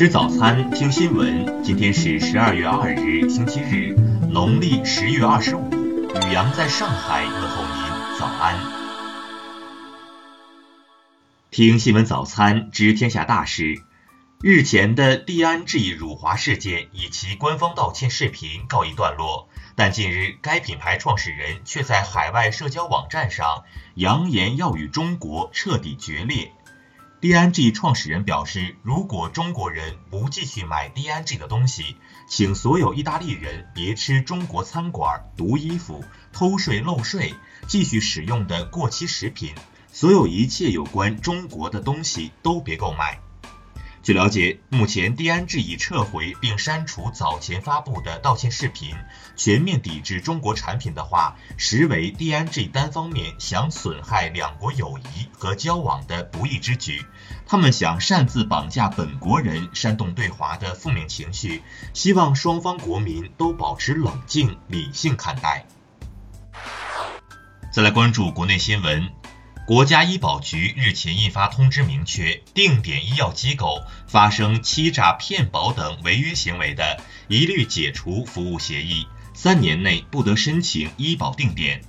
吃早餐，听新闻。今天是十二月二日，星期日，农历十月二十五。雨阳在上海问候您，早安。听新闻早餐，知天下大事。日前的蒂安 G 辱华事件以其官方道歉视频告一段落，但近日该品牌创始人却在海外社交网站上扬言要与中国彻底决裂。DNG 创始人表示，如果中国人不继续买 DNG 的东西，请所有意大利人别吃中国餐馆、毒衣服、偷税漏税、继续使用的过期食品，所有一切有关中国的东西都别购买。据了解，目前 DNG 已撤回并删除早前发布的道歉视频。全面抵制中国产品的话，实为 DNG 单方面想损害两国友谊和交往的不义之举。他们想擅自绑架本国人，煽动对华的负面情绪，希望双方国民都保持冷静理性看待。再来关注国内新闻。国家医保局日前印发通知，明确定点医药机构发生欺诈骗保等违约行为的，一律解除服务协议，三年内不得申请医保定点。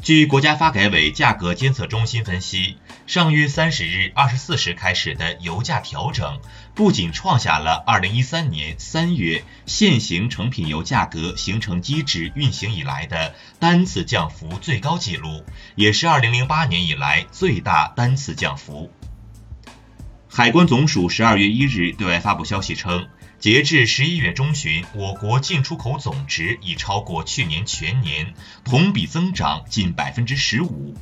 据国家发改委价格监测中心分析，上月三十日二十四时开始的油价调整，不仅创下了二零一三年三月现行成品油价格形成机制运行以来的单次降幅最高纪录，也是二零零八年以来最大单次降幅。海关总署十二月一日对外发布消息称。截至十一月中旬，我国进出口总值已超过去年全年，同比增长近百分之十五。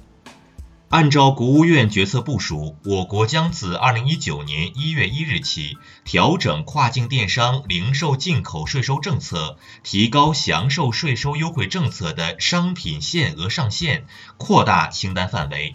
按照国务院决策部署，我国将自二零一九年一月一日起调整跨境电商零售进口税收政策，提高享受税收优惠政策的商品限额上限，扩大清单范围。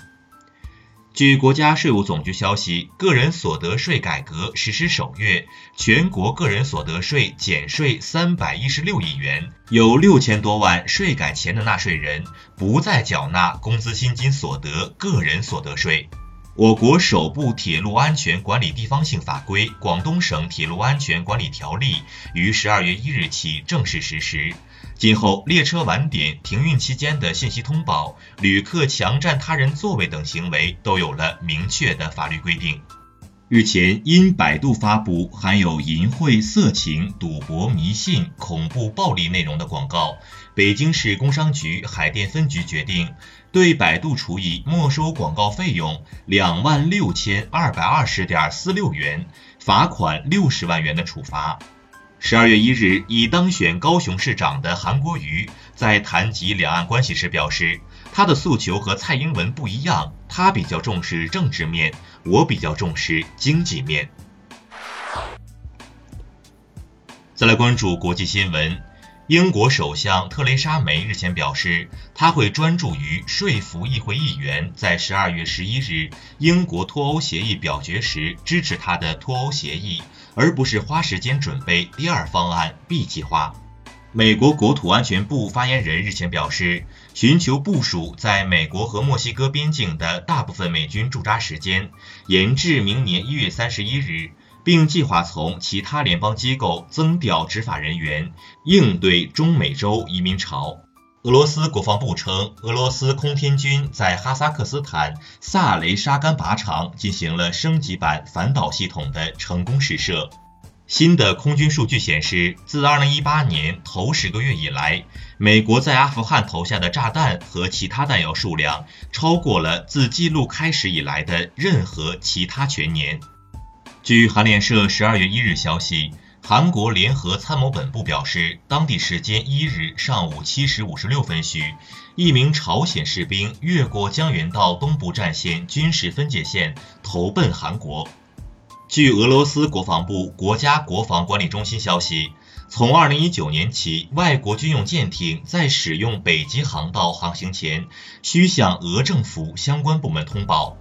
据国家税务总局消息，个人所得税改革实施首月，全国个人所得税减税三百一十六亿元，有六千多万税改前的纳税人不再缴纳工资薪金所得个人所得税。我国首部铁路安全管理地方性法规《广东省铁路安全管理条例》于十二月一日起正式实施。今后，列车晚点、停运期间的信息通报、旅客强占他人座位等行为都有了明确的法律规定。日前，因百度发布含有淫秽、色情、赌博、迷信、恐怖、暴力内容的广告，北京市工商局海淀分局决定对百度处以没收广告费用两万六千二百二十点四六元、罚款六十万元的处罚。十二月一日，已当选高雄市长的韩国瑜在谈及两岸关系时表示，他的诉求和蔡英文不一样，他比较重视政治面，我比较重视经济面。再来关注国际新闻，英国首相特蕾莎梅日前表示，他会专注于说服议会议员在十二月十一日英国脱欧协议表决时支持他的脱欧协议。而不是花时间准备第二方案 B 计划。美国国土安全部发言人日前表示，寻求部署在美国和墨西哥边境的大部分美军驻扎时间延至明年一月三十一日，并计划从其他联邦机构增调执法人员，应对中美洲移民潮。俄罗斯国防部称，俄罗斯空天军在哈萨克斯坦萨雷沙干靶场进行了升级版反导系统的成功试射。新的空军数据显示，自2018年头十个月以来，美国在阿富汗投下的炸弹和其他弹药数量超过了自记录开始以来的任何其他全年。据韩联社十二月一日消息。韩国联合参谋本部表示，当地时间一日上午七时五十六分许，一名朝鲜士兵越过江原道东部战线军事分界线，投奔韩国。据俄罗斯国防部国家国防管理中心消息，从二零一九年起，外国军用舰艇在使用北极航道航行前，需向俄政府相关部门通报。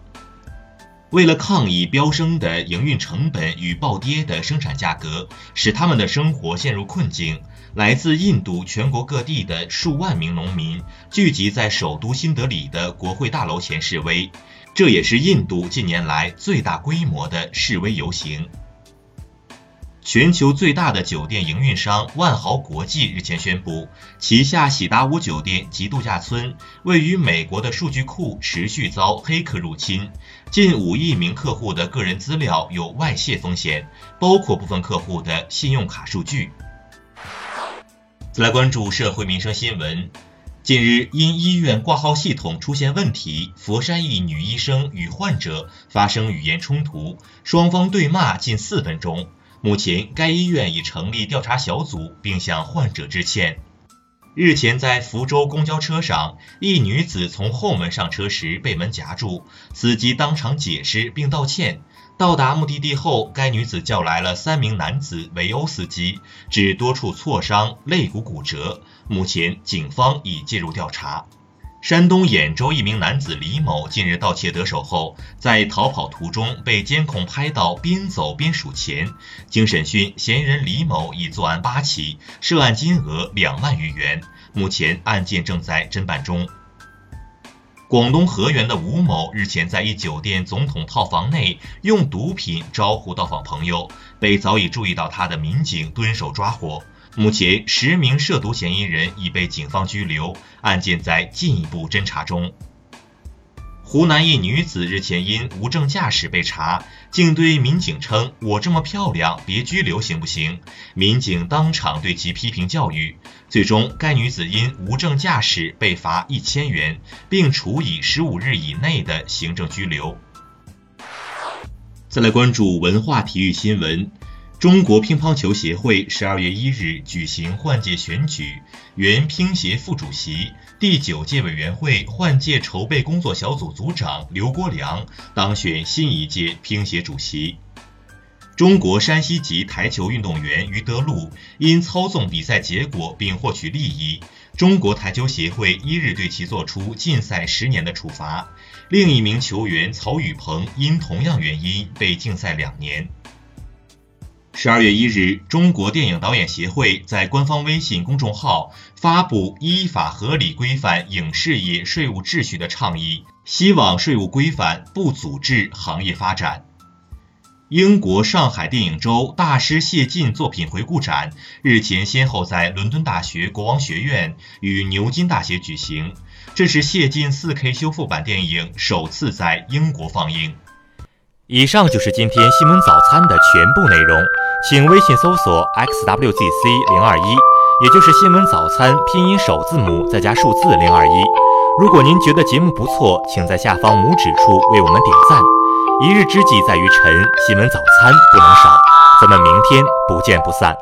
为了抗议飙升的营运成本与暴跌的生产价格，使他们的生活陷入困境，来自印度全国各地的数万名农民聚集在首都新德里的国会大楼前示威，这也是印度近年来最大规模的示威游行。全球最大的酒店营运商万豪国际日前宣布，旗下喜达屋酒店及度假村位于美国的数据库持续遭黑客入侵，近五亿名客户的个人资料有外泄风险，包括部分客户的信用卡数据。再来关注社会民生新闻。近日，因医院挂号系统出现问题，佛山一女医生与患者发生语言冲突，双方对骂近四分钟。目前，该医院已成立调查小组，并向患者致歉。日前，在福州公交车上，一女子从后门上车时被门夹住，司机当场解释并道歉。到达目的地后，该女子叫来了三名男子围殴司机，致多处挫伤、肋骨骨折。目前，警方已介入调查。山东兖州一名男子李某近日盗窃得手后，在逃跑途中被监控拍到边走边数钱。经审讯，嫌疑人李某已作案八起，涉案金额两万余元。目前，案件正在侦办中。广东河源的吴某日前在一酒店总统套房内用毒品招呼到访朋友，被早已注意到他的民警蹲守抓获。目前，十名涉毒嫌疑人已被警方拘留，案件在进一步侦查中。湖南一女子日前因无证驾驶被查，竟对民警称：“我这么漂亮，别拘留行不行？”民警当场对其批评教育。最终，该女子因无证驾驶被罚一千元，并处以十五日以内的行政拘留。再来关注文化体育新闻。中国乒乓球协会十二月一日举行换届选举，原乒协副主席、第九届委员会换届筹备工作小组组长刘国梁当选新一届乒协主席。中国山西籍台球运动员于德禄因操纵比赛结果并获取利益，中国台球协会一日对其作出禁赛十年的处罚。另一名球员曹宇鹏因同样原因被禁赛两年。十二月一日，中国电影导演协会在官方微信公众号发布依法合理规范影视业税务秩序的倡议，希望税务规范不阻滞行业发展。英国上海电影周大师谢晋作品回顾展日前先后在伦敦大学国王学院与牛津大学举行，这是谢晋 4K 修复版电影首次在英国放映。以上就是今天新闻早餐的全部内容。请微信搜索 xwzc 零二一，也就是新闻早餐拼音首字母再加数字零二一。如果您觉得节目不错，请在下方拇指处为我们点赞。一日之计在于晨，新闻早餐不能少。咱们明天不见不散。